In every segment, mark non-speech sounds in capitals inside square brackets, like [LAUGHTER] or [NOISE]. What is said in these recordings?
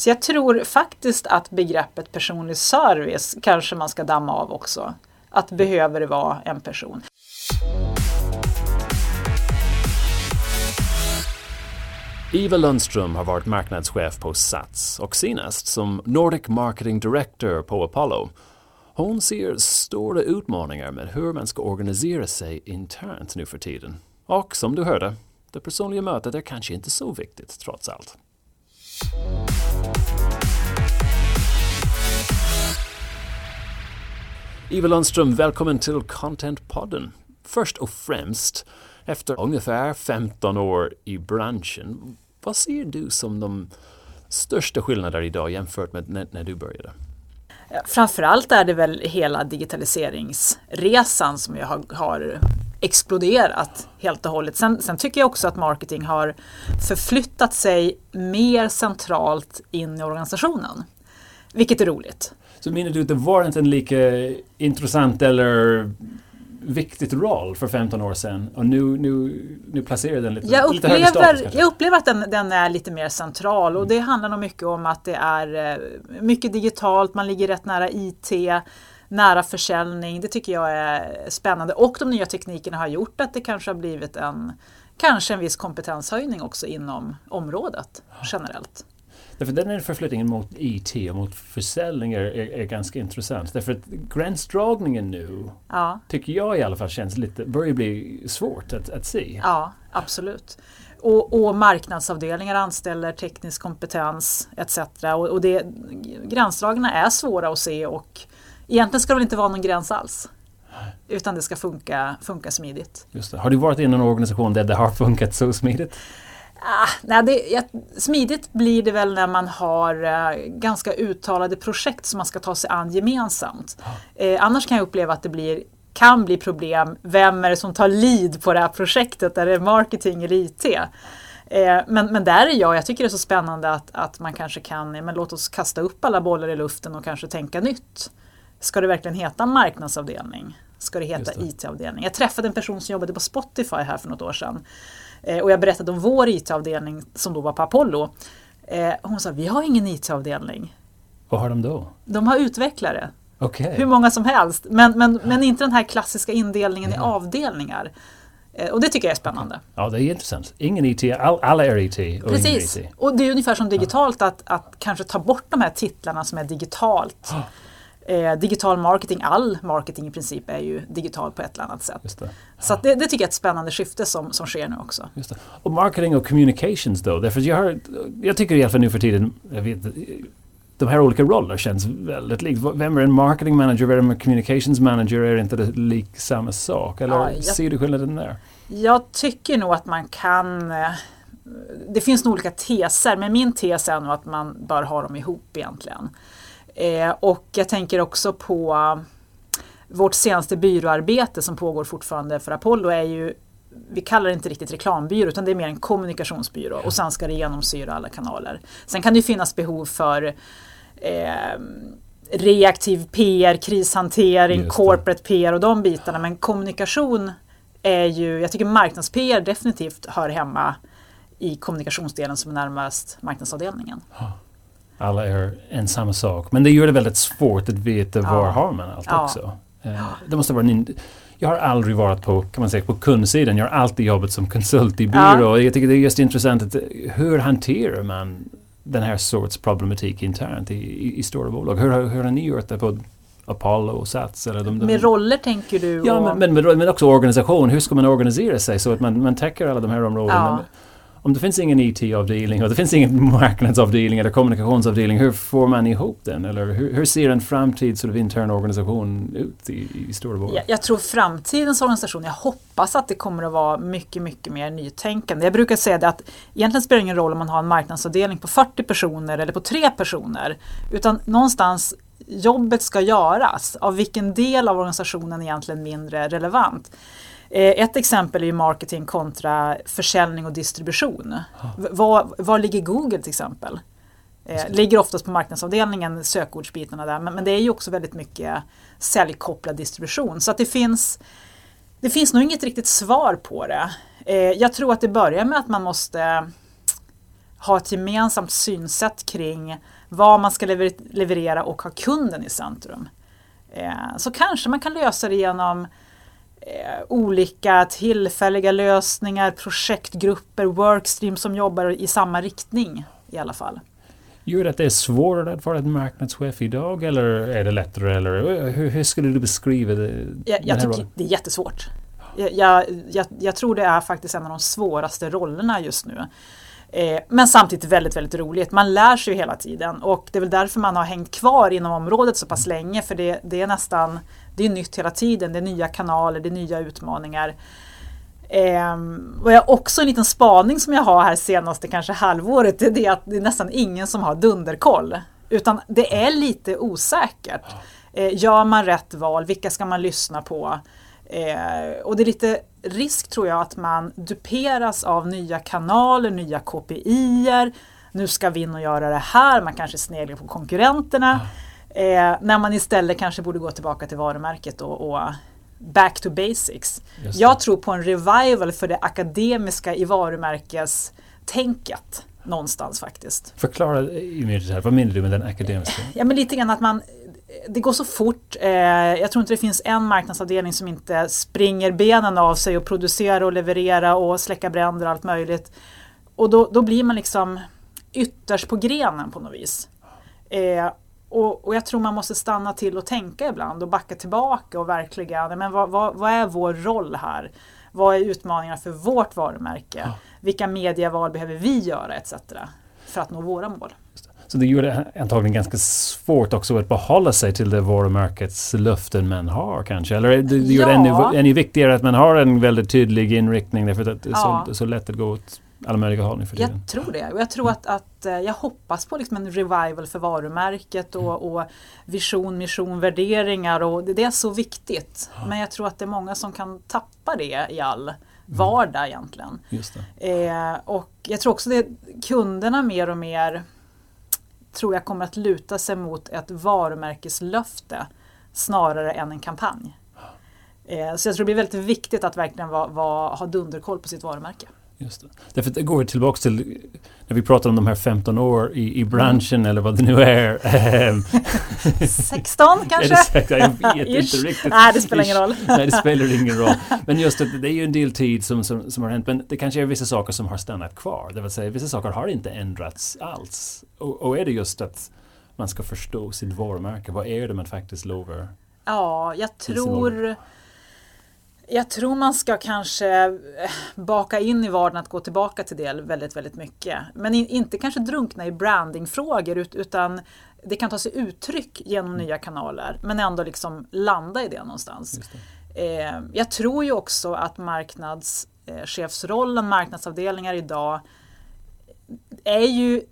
Så jag tror faktiskt att begreppet personlig service kanske man ska damma av också. Att behöver det vara en person. Eva Lundström har varit marknadschef på Sats och senast som Nordic Marketing Director på Apollo. Hon ser stora utmaningar med hur man ska organisera sig internt nu för tiden. Och som du hörde, det personliga mötet är kanske inte så viktigt trots allt. Eva Lundström, välkommen till Contentpodden. Först och främst, efter ungefär 15 år i branschen, vad ser du som de största skillnaderna idag jämfört med när, när du började? Framförallt är det väl hela digitaliseringsresan som jag har, har exploderat helt och hållet. Sen, sen, tycker jag också att marketing har förflyttat sig mer centralt in i organisationen. Vilket är roligt. Så menar du att det var inte en lika intressant eller viktigt roll för 15 år sedan och nu, nu, nu placerar den lite, jag lite högre status? Jag upplever att den, den, är lite mer central och det handlar nog mycket om att det är eh, mycket digitalt, man ligger rätt nära IT, nära försäljning. Det tycker jag är spännande och de nya teknikerna har gjort att det kanske har blivit en kanske en viss kompetenshöjning också inom området generellt. Därför den här förflyttningen mot IT och mot försäljning är, är, ganska intressant. Därför att gränsdragningen nu ja. tycker jag i alla fall känns lite, börjar bli svårt att, att se. Ja, absolut. Och, och marknadsavdelningar anställer teknisk kompetens etc. Och, och det, gränsdragningarna är svåra att se och egentligen ska det väl inte vara någon gräns alls. Utan det ska funka, funka smidigt. Just det. Har du varit i en organisation där det har funkat så smidigt? Ah, nej, det, ja, smidigt blir det väl när man har eh, ganska uttalade projekt som man ska ta sig an gemensamt. Eh, annars kan jag uppleva att det blir, kan bli problem. Vem är det som tar lead på det här projektet? Är det marketing eller IT? Eh, men, men där är jag, jag tycker det är så spännande att, att man kanske kan, men låt oss kasta upp alla bollar i luften och kanske tänka nytt. Ska det verkligen heta marknadsavdelning? Ska det heta. IT-avdelning? Jag träffade en person som jobbade på Spotify här för något år sedan och jag berättade om vår IT-avdelning som då var på Apollo. Eh, hon sa, vi har ingen IT-avdelning. Vad har de då? De har utvecklare. Okay. Hur många som helst. Men, men, men inte den här klassiska indelningen ja. i avdelningar. Eh, och det tycker jag är spännande. Ja, det är intressant. Ingen IT, all, alla är IT. Och Precis. IT. Och det är ungefär som digitalt att, att kanske ta bort de här titlarna som är digitalt. Eh, digital marketing, all marketing i princip är ju digital på ett eller annat sätt. Det. Så det, det, tycker jag är ett spännande skifte som, som sker nu också. Och marketing och communications då? Därför jag, har, jag tycker i alla fall nu för tiden, vet, de här olika rollerna känns väldigt likt. Vem är en marketing manager, vem är en communications manager? Är inte det lik samma sak? Eller ja, jag, ser du skillnaden där? Jag tycker nog att man kan eh, det finns nog olika teser, men min tes är nog att man bör ha dem ihop egentligen. Eh, och jag tänker också på vårt senaste byråarbete som pågår fortfarande för Apollo är ju vi kallar det inte riktigt reklambyrå utan det är mer en kommunikationsbyrå. Och sen ska det genomsyra alla kanaler. Sen kan det finnas behov för eh, reaktiv PR, krishantering, corporate PR och de bitarna. Men kommunikation är ju, jag tycker marknads-PR definitivt hör hemma i kommunikationsdelen som är närmast marknadsavdelningen alla är en samma sak. Men det gör det väldigt svårt att veta ja. var har man allt ja. också. Eh, det måste vara en, jag har aldrig varit på, kan man säga, på kundsidan. Jag har alltid jobbat som konsult i byrå. Ja. Jag tycker det är just intressant att hur hanterar man den här sorts problematik internt i, i, i stora bolag? Hur, hur har ni gjort det på Apollo och Sats? Eller de, de, med roller tänker du? Ja, men, men, men, också organisation. Hur ska man organisera sig så att man, man täcker alla de här områdena? Ja om det finns ingen IT-avdelning och det finns ingen marknadsavdelning eller kommunikationsavdelning, hur får man ihop den? Eller hur, hur ser en framtid sort of intern organisation ut i, i Storborg? Jag, jag tror framtidens organisation, jag hoppas att det kommer att vara mycket, mycket mer nytänkande. Jag brukar säga det att egentligen spelar det ingen roll om man har en marknadsavdelning på 40 personer eller på 3 personer, utan någonstans jobbet ska göras. Av vilken del av organisationen är egentligen mindre relevant? Eh, ett exempel är ju marketing kontra försäljning och distribution. Var, var ligger Google till exempel? Eh, ligger oftast på marknadsavdelningen, sökordsbitarna där, men, men, det är ju också väldigt mycket säljkopplad distribution. Så att det finns, det finns nog inget riktigt svar på det. Eh, jag tror att det börjar med att man måste ha ett gemensamt synsätt kring vad man ska leverera och ha kunden i centrum. Så kanske man kan lösa det genom eh, olika tillfälliga lösningar, projektgrupper, workstream som jobbar i samma riktning i alla fall. Gör det att det är svårare att vara en marknadschef idag eller är det lättare? Eller hur, hur skulle du beskriva det? Jag, jag tycker det är jättesvårt. Jag, jag, jag, tror det är faktiskt en av de svåraste rollerna just nu. Eh, men samtidigt väldigt, väldigt roligt. Man lär sig ju hela tiden och det är väl därför man har hängt kvar inom området så pass länge för det, det är nästan det är nytt hela tiden. Det är nya kanaler, det är nya utmaningar. Eh, och jag också en liten spaning som jag har här senaste kanske halvåret, det är det att det är nästan ingen som har dunderkoll. Utan det är lite osäkert. Eh, gör man rätt val? Vilka ska man lyssna på? Eh, och det är lite risk tror jag att man duperas av nya kanaler, nya KPIer. Nu ska vi in och göra det här, man kanske sneglar på konkurrenterna. Eh, när man istället kanske borde gå tillbaka till varumärket och, och back to basics. Jag tror på en revival för det akademiska i varumärkestänket någonstans faktiskt. Förklara vad menar du med den akademiska? Ja men lite grann att man det går så fort. Eh, jag tror inte det finns en marknadsavdelning som inte springer benen av sig och producerar och leverera och släcka bränder och allt möjligt. Och då, då blir man liksom ytterst på grenen på något vis. Eh, och, och, jag tror man måste stanna till och tänka ibland och backa tillbaka och verkligen, men vad, vad, vad är vår roll här? Vad är utmaningarna för vårt varumärke? Vilka medieval behöver vi göra etc. för att nå våra mål? Så det gör det antagligen ganska svårt också att behålla sig till det varumärkets löften man har kanske. Eller det gör ja. det ännu, ännu viktigare att man har en väldigt tydlig inriktning därför att det är ja. så, så lätt att gå åt alla möjliga håll nu för tiden. Jag tror det. Och jag tror att, att eh, jag hoppas på liksom en revival för varumärket och, mm. och vision, mission, värderingar och det, det är så viktigt. Ja. Men jag tror att det är många som kan tappa det i all mm. vardag egentligen. Eh, och jag tror också det kunderna mer och mer tror jag kommer att luta sig mot ett varumärkeslöfte snarare än en kampanj. Eh, så jag tror det blir väldigt viktigt att verkligen va, va, ha dunderkoll på sitt varumärke. Just det. Därför det går tillbaka till när vi pratar om de här 15 år i, i branschen mm. eller vad det nu är. 16 kanske? [LAUGHS] Är det, jag vet inte [LAUGHS] riktigt. Nej, det spelar ingen roll. Nej, det spelar [LAUGHS] ingen roll. Men just att det är ju en del tid som, som, som har hänt. Men det kanske är vissa saker som har stannat kvar. Det vill säga vissa saker har inte ändrats alls. Och, och är det just att man ska förstå sitt varumärke. Vad är det man faktiskt lovar? Ja, jag tror jag tror man ska kanske eh, baka in i vardagen att gå tillbaka till det väldigt, väldigt mycket. Men inte kanske drunkna i brandingfrågor utan det kan ta sig uttryck genom nya kanaler men ändå liksom landa i det någonstans. Det. Eh, jag tror ju också att marknadschefsrollen, marknadsavdelningar idag är ju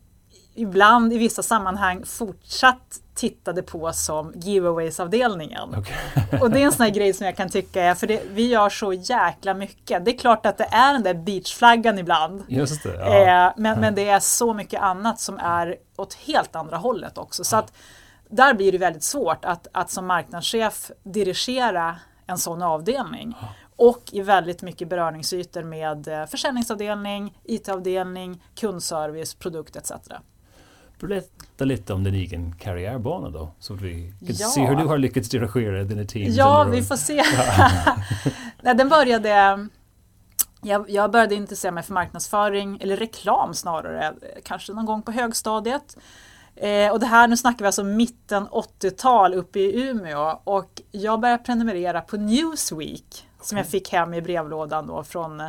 ibland i vissa sammanhang fortsatt tittade på som giveaways-avdelningen. Okay. [LAUGHS] och det är en sån här grej som jag kan tycka är, för det, vi gör så jäkla mycket. Det är klart att det är den där beachflaggan ibland. Just det, ja. eh, men, men det är så mycket annat som är åt helt andra hållet också. Så att där blir det väldigt svårt att, att som marknadschef dirigera en sån avdelning. Och i väldigt mycket beröringsytor med eh, försäljningsavdelning, IT-avdelning, kundservice, produkt etc. Berätta lite om din egen karriärbana då, så att vi kan ja. se hur du har lyckats dirigera dina team. Ja, vi får se. [LAUGHS] Nej, den började jag, jag började intressera mig för marknadsföring, eller reklam snarare, kanske någon gång på högstadiet. Eh, och det här, nu snackar vi alltså mitten 80-tal uppe i Umeå och jag började prenumerera på Newsweek okay. som jag fick hem i brevlådan då från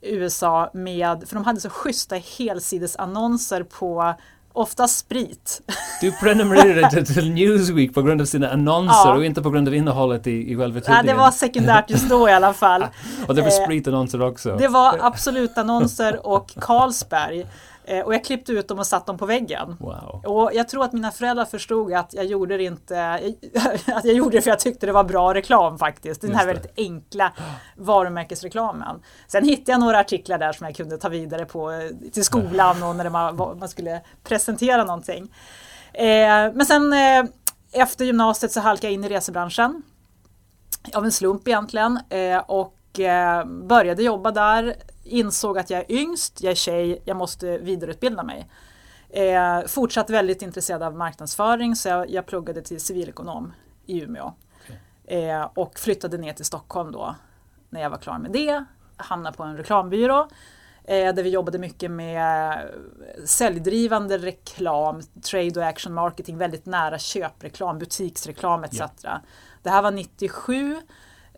USA med, för de hade så schyssta helsidesannonser på Ofta sprit. Du prenumererade till Newsweek på grund av sina annonser ja. och inte på grund av innehållet i, i själva tidningen? Ja, det var sekundärt just då i alla fall. [LAUGHS] och det var eh, spritannonser också? Det var absolut annonser och Carlsberg. Eh, och jag klippte ut dem och satt dem på väggen. Wow. Och jag tror att mina föräldrar förstod att jag gjorde det inte [LAUGHS] att jag gjorde det för jag tyckte det var bra reklam faktiskt. Den här väldigt enkla varumärkesreklamen. Sen hittade jag några artiklar där som jag kunde ta vidare på eh, till skolan och när man, man skulle presentera någonting. Eh, men sen efter gymnasiet så halkade jag in i resebranschen. Av en slump egentligen. och började jobba där insåg att jag är yngst, jag är tjej, jag måste vidareutbilda mig. Eh, fortsatt väldigt intresserad av marknadsföring så jag, jag pluggade till civilekonom i Umeå. Okay. Eh, och flyttade ner till Stockholm då när jag var klar med det. Hamnade på en reklambyrå eh, där vi jobbade mycket med säljdrivande reklam, trade och action marketing, väldigt nära köpreklam, butiksreklam etc. Yeah. Det här var 97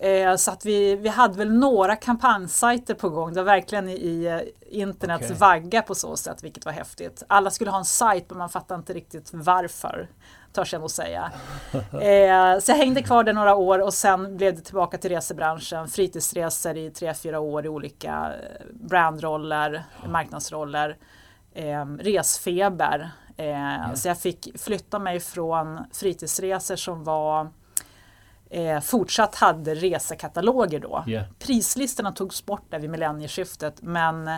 Eh, så att vi, vi hade väl några kampanjsajter på gång. Det var verkligen i, i eh, internets okay. vagga på så sätt, vilket var häftigt. Alla skulle ha en sajt men man fattade inte riktigt varför, törs jag nog säga. [LAUGHS] Eh, så jag hängde kvar där några år och sen blev det tillbaka till resebranschen. Fritidsresor i tre, fyra år i olika brandroller, marknadsroller. Eh, resfeber. Eh. Så jag fick flytta mig från fritidsresor som var eh, fortsatt hade resekataloger då. Yeah. Prislistorna togs bort där vid millennieskiftet men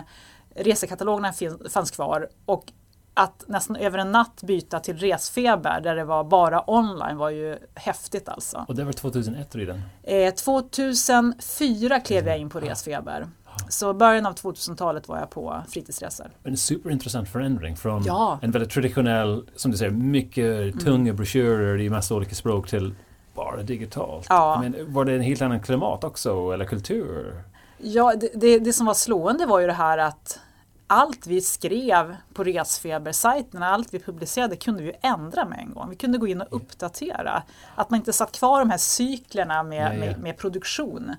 resekatalogerna fanns kvar och att nästan över en natt byta till resfeber där det var bara online var ju häftigt alltså. Och det var 2001 redan? Eh, 2004 klev jag in på resfeber. Så början av 2000-talet var jag på fritidsresor. En superintressant förändring från ja. en väldigt traditionell, som du säger, mycket tunga mm. broschyrer i massa olika språk till bara digitalt. Ja. Men var det en helt annan klimat också eller kultur? Ja, det, det, det, som var slående var ju det här att allt vi skrev på resfebersajterna, allt vi publicerade kunde vi ändra med en gång. Vi kunde gå in och uppdatera. Att man inte satt kvar de här cyklerna med, med, med, produktion.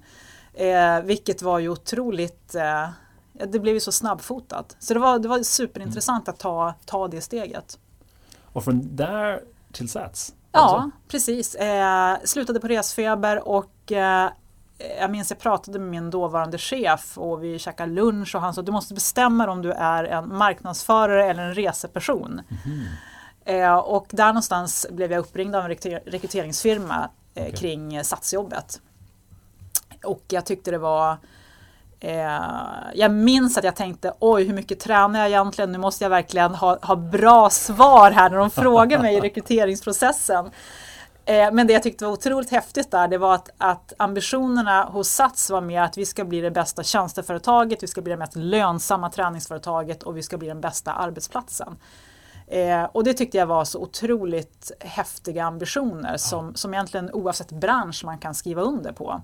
Eh, vilket var ju otroligt eh, det blev ju så snabbfotat. Så det var, det var superintressant mm. att ta, ta det steget. Och från där till Sats? Ja, alltså. precis. Eh, slutade på resfeber och eh, jag minns jag pratade med min dåvarande chef och vi käkade lunch och han sa du måste bestämma om du är en marknadsförare eller en reseperson. Mm. Eh, och där någonstans blev jag uppringd av en rekryteringsfirma eh, okay. kring satsjobbet. Och jag tyckte det var jag minns att jag tänkte oj hur mycket tränar jag egentligen? Nu måste jag verkligen ha, ha bra svar här när de frågar mig i [LAUGHS] rekryteringsprocessen. Eh, men det jag tyckte var otroligt häftigt där det var att, att, ambitionerna hos Sats var med att vi ska bli det bästa tjänsteföretaget, vi ska bli det mest lönsamma träningsföretaget och vi ska bli den bästa arbetsplatsen. Eh, och det tyckte jag var så otroligt häftiga ambitioner som, som egentligen oavsett bransch man kan skriva under på.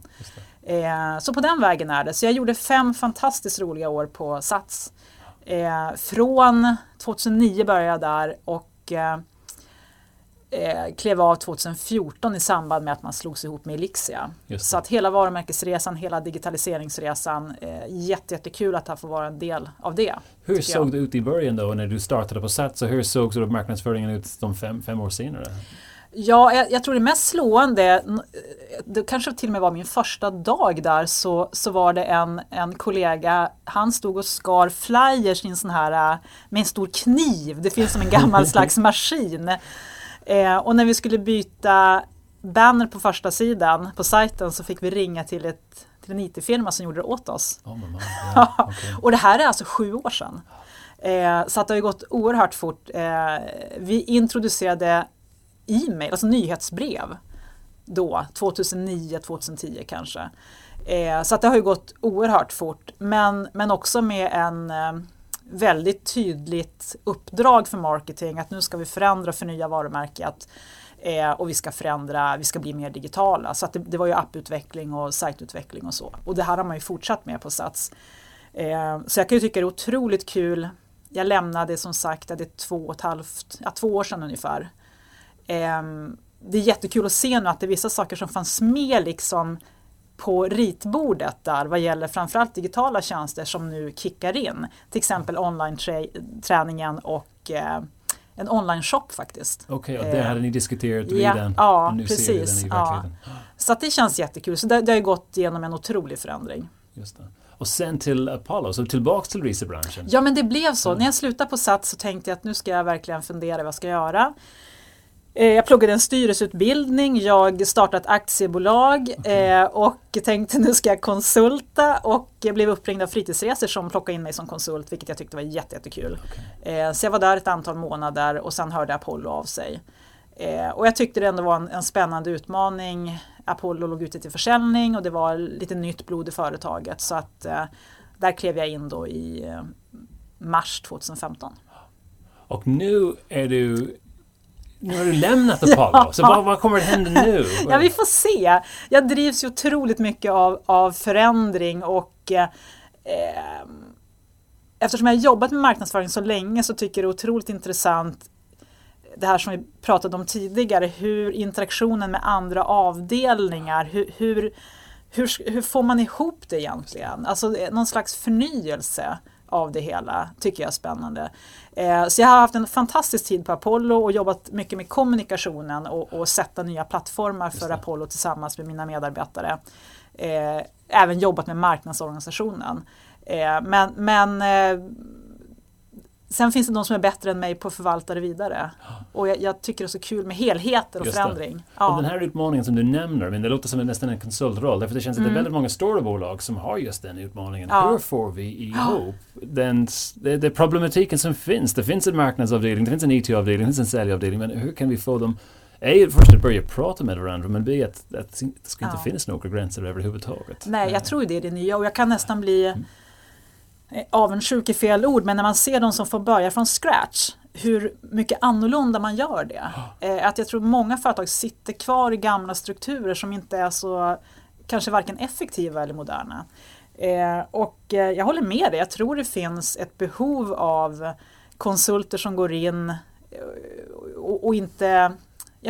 Eh, så på den vägen är det. Så jag gjorde fem fantastiskt roliga år på Sats. Eh, från 2009 började jag där och eh, eh, klev av 2014 i samband med att man slogs ihop med Elixia. Så att hela varumärkesresan, hela digitaliseringsresan, eh, jättekul att få vara en del av det. Hur såg jag. det ut i början då när du startade på Sats och hur såg så marknadsföringen ut de fem, fem år senare? Ja, jag, jag, tror det mest slående, det kanske till och med var min första dag där, så, så var det en, en kollega, han stod och skar flyers i en sån här, med en stor kniv, det finns som en gammal [LAUGHS] slags maskin. Eh, och när vi skulle byta banner på första sidan på sajten så fick vi ringa till, ett, till en IT-firma som gjorde det åt oss. Oh, yeah, okay. och det här är alltså sju år sedan. Eh, så att det har gått oerhört fort. Eh, vi introducerade e-mail, alltså nyhetsbrev då, 2009-2010 kanske. Eh, så att det har ju gått oerhört fort men, men också med en eh, väldigt tydligt uppdrag för marketing att nu ska vi förändra och förnya varumärket eh, och vi ska förändra, vi ska bli mer digitala. Så att det, det, var ju apputveckling och sajtutveckling och så. Och det här har man ju fortsatt med på Sats. Eh, så jag kan ju tycka det är otroligt kul. Jag lämnade som sagt, det är två och ett halvt, ja, två år sedan ungefär. Eh, det är jättekul att se nu att det är vissa saker som fanns med liksom på ritbordet där vad gäller framförallt digitala tjänster som nu kickar in. Till exempel online-träningen och eh, en online-shop faktiskt. Okej, okay, och det hade ni diskuterat vid ja, den? Ja, nu precis. Ser den i ja. Så det känns jättekul. Så det, det har gått igenom en otrolig förändring. Just det. Och sen till Apollo, så tillbaks till resebranschen? Ja men det blev så. Mm. När jag slutade på Sats så tänkte jag att nu ska jag verkligen fundera vad jag ska göra. Eh, jag pluggade en styrelseutbildning, jag startade ett aktiebolag okay. och tänkte nu ska jag konsulta och jag blev uppringd av Fritidsresor som plockade in mig som konsult vilket jag tyckte var jättekul. Okay. Eh, så jag var där ett antal månader och sen hörde Apollo av sig. Eh, och jag tyckte det ändå var en, en spännande utmaning. Apollo låg ute till försäljning och det var lite nytt blod i företaget så att där klev jag in då i eh, mars 2015. Och nu är du nu har du lämnat Apollo, ja. så vad, vad, kommer att hända nu? [LAUGHS] ja, vi får se. Jag drivs ju otroligt mycket av, av förändring och eh, eftersom jag jobbat med marknadsföring så länge så tycker jag det är otroligt intressant det här som vi pratade om tidigare, hur interaktionen med andra avdelningar, hur, hur, hur, hur får man ihop det egentligen? Alltså eh, någon slags förnyelse av det hela tycker jag är spännande. Eh, så jag har haft en fantastisk tid på Apollo och jobbat mycket med kommunikationen och, och sätta nya plattformar för Apollo tillsammans med mina medarbetare. Eh, även jobbat med marknadsorganisationen. Eh, men men sen finns det de som är bättre än mig på att förvalta det vidare. Och jag, jag tycker det är så kul med helheter och Just förändring. Ja. Och den här utmaningen som du nämner, men det låter som nästan en konsultroll. Därför det känns mm. att det är mm. väldigt många stora bolag som har just den utmaningen. Ja. Hur får vi ihop den, det, det problematiken som finns? Det finns en marknadsavdelning, det finns en IT-avdelning, det finns en säljavdelning. Men hur kan vi få dem A, först att börja prata med varandra men B, att, att det ska inte ja. finnas några gränser överhuvudtaget. Nej, jag tror det är det nya och jag kan nästan bli mm avundsjuk är fel ord, men när man ser de som får börja från scratch, hur mycket annorlunda man gör det. Eh, att jag tror många företag sitter kvar i gamla strukturer som inte är så, kanske varken effektiva eller moderna. Eh, och jag håller med dig, jag tror det finns ett behov av konsulter som går in och, inte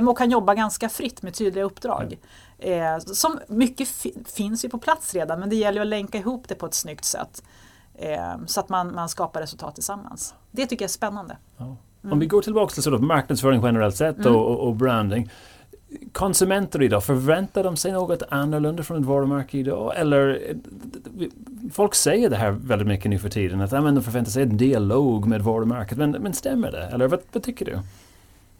och kan jobba ganska fritt med tydliga uppdrag. Mm. som mycket finns ju på plats redan men det gäller att länka ihop det på ett snyggt sätt. Eh, så att man, man skapar resultat tillsammans. Det tycker jag är spännande. Ja. Mm. Om vi går tillbaka till sort of marknadsföring generellt sett mm. och, och, branding. Konsumenter idag, förväntar de sig något annorlunda från ett varumärke idag? Eller folk säger det här väldigt mycket nu för tiden, att de förväntar sig en dialog med varumärket. Men, men stämmer det? Eller vad, vad tycker du?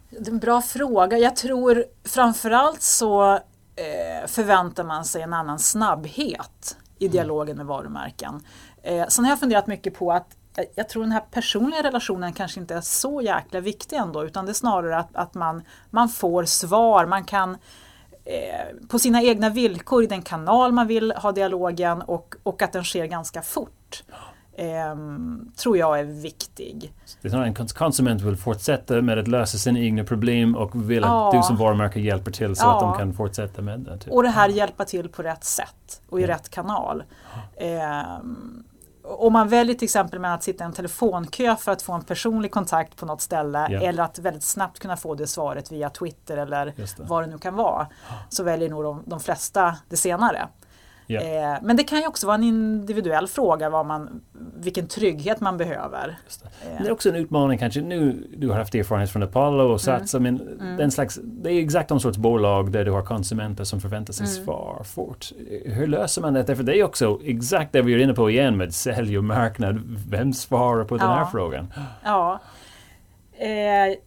Det är en bra fråga. Jag tror framförallt så eh, förväntar man sig en annan snabbhet i mm. dialogen med varumärken. Eh, sen har jag funderat mycket på att jag tror den här personliga relationen kanske inte är så jäkla viktig ändå utan det är snarare att, att man, man får svar, man kan eh, på sina egna villkor i den kanal man vill ha dialogen och, och att den sker ganska fort. Eh, tror jag är viktig. Det är en konsument vill fortsätta med att lösa sina egna problem och vill ja. att du som varumärke hjälper till så ja. att de kan fortsätta med det. Typ. Och det här hjälpa till på rätt sätt och i ja. rätt kanal. Eh, om man väljer till exempel med att sitta i en telefonkö för att få en personlig kontakt på något ställe yeah. eller att väldigt snabbt kunna få det svaret via Twitter eller det. vad det nu kan vara så väljer nog de, de flesta det senare. Yeah. men det kan ju också vara en individuell fråga vad man, vilken trygghet man behöver. Det. Eh. det. är också en utmaning kanske nu, du har haft erfarenhet från Apollo och Sats, mm. men mm. Den slags, det är exakt de sorts bolag där du har konsumenter som förväntar sig mm. svar fort. Hur löser man det? För det är också exakt det vi är inne på igen med sälj och marknad. Vem svarar på ja. den här frågan? Ja. Eh,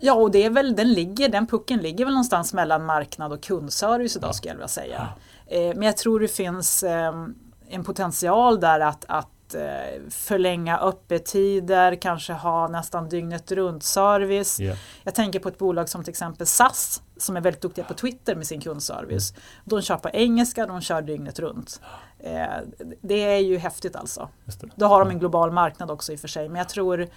Ja, och det är väl, den, ligger, den pucken ligger väl någonstans mellan marknad och kundservice idag skulle jag vilja säga. Eh, men jag tror det finns ehm, en potential där att, att eh, förlänga öppettider, kanske ha nästan dygnet runt service. Yeah. Jag tänker på ett bolag som till exempel SAS som är väldigt duktiga på Twitter med sin kundservice. Mm. De kör på engelska, de kör dygnet runt. Eh, det är ju häftigt alltså. Då har de en global marknad också i och för sig men jag tror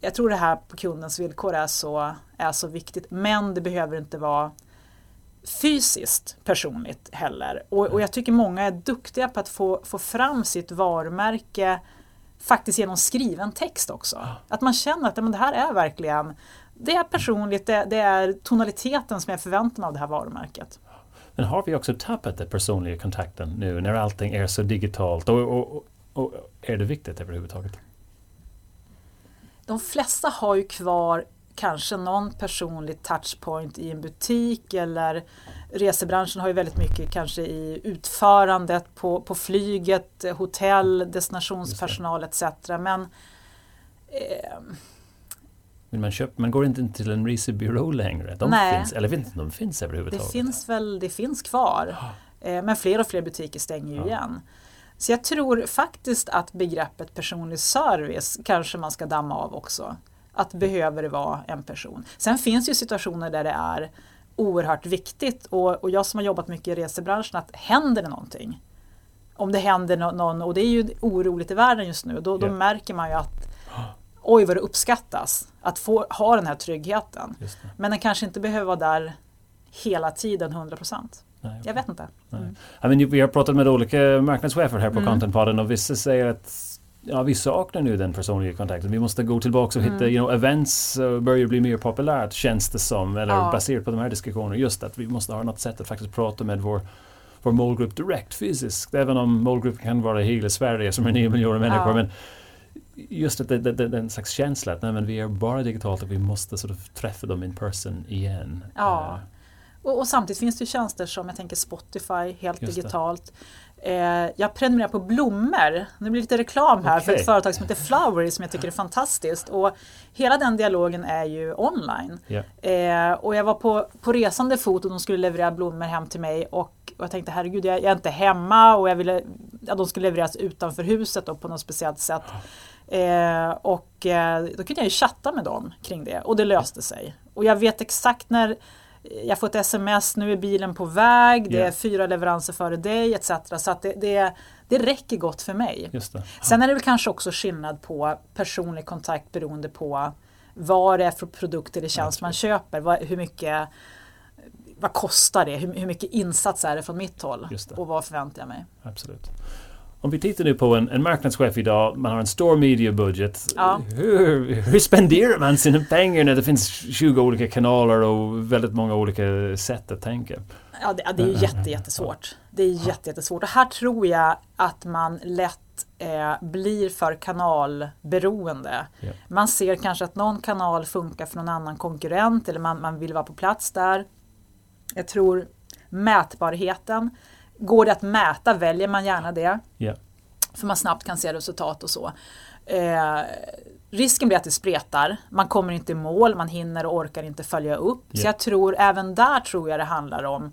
jag tror det här på kundens villkor är så, är så viktigt men det behöver inte vara fysiskt personligt heller. Och, och, jag tycker många är duktiga på att få, få fram sitt varumärke faktiskt genom skriven text också. Att man känner att men det här är verkligen det är personligt, det, det är tonaliteten som jag förväntar mig av det här varumärket. Men har vi också tappat den personliga kontakten nu när allting är så digitalt? Och, och, och är det viktigt överhuvudtaget? De flesta har ju kvar kanske någon personlig touchpoint i en butik eller resebranschen har ju väldigt mycket kanske i utförandet på, på flyget, hotell, destinationspersonal etc. Men eh, men man, köper, man går inte till en resebyrå längre? De nej. finns, eller vet inte de finns överhuvudtaget? Det finns väl, det finns kvar. Eh, men fler och fler butiker stänger ju ja. igen. Så jag tror faktiskt att begreppet personlig service kanske man ska damma av också att behöver det vara en person. Sen finns ju situationer där det är oerhört viktigt och, och jag som har jobbat mycket i resebranschen att händer det någonting om det händer någon, och det är ju oroligt i världen just nu, då, då yeah. märker man ju att [GASPS] oj vad det uppskattas att få ha den här tryggheten. Men den kanske inte behöver vara där hela tiden 100 procent. Jag vet inte. Mm. I mean, vi har pratat med olika marknadschefer här på mm. Contentpodden och vissa säger att ja, vi saknar nu den personliga kontakten. Vi måste gå tillbaka och hitta, mm. you know, events uh, börjar bli mer populärt känns det som. Eller ja. baserat på de här diskussionerna. Just att vi måste ha något sätt att faktiskt prata med vår vår målgrupp direkt fysiskt. Även om målgruppen kan vara hela Sverige som är 9 miljoner människor. Ja. Men just att det, det, det, den slags känsla att nej, men vi är bara digitalt och vi måste sort of träffa dem in person igen. Ja. Uh, och, och, samtidigt finns det tjänster som jag tänker Spotify helt digitalt. Eh, jag prenumererar på blommor. Nu blir det lite reklam här okay. för ett företag som heter Flowery som jag tycker är fantastiskt. Och hela den dialogen är ju online. Yeah. Eh, och jag var på, på resande fot och de skulle leverera blommor hem till mig och, och jag tänkte herregud jag, jag, är inte hemma och jag ville att de skulle levereras utanför huset då, på något speciellt sätt. Eh, och eh, då kunde jag ju chatta med dem kring det och det löste sig. Och jag vet exakt när jag får ett sms, nu är bilen på väg, det yeah. är fyra leveranser före dig etc. Så att det, det, det räcker gott för mig. Just det. Sen är det väl kanske också skillnad på personlig kontakt beroende på vad det är för produkt eller tjänst man köper. Vad, hur mycket vad kostar det? Hur, hur mycket insats är det från mitt håll? Och vad förväntar jag mig? Absolut. Om vi tittar nu på en, en marknadschef idag, man har en stor mediebudget. Ja. Hur, hur spenderar man sina pengar när det finns 20 olika kanaler och väldigt många olika sätt att tänka? Ja, det, det är jätte, jättesvårt. Det är jätte, jättesvårt. Och här tror jag att man lätt eh, blir för kanalberoende. Yeah. Man ser kanske att någon kanal funkar för någon annan konkurrent eller man, man vill vara på plats där. Jag tror mätbarheten Går det att mäta väljer man gärna det. Yeah. För man snabbt kan se resultat och så. Eh, risken blir att det spretar. Man kommer inte i mål, man hinner och orkar inte följa upp. Yeah. Så jag tror även där tror jag det handlar om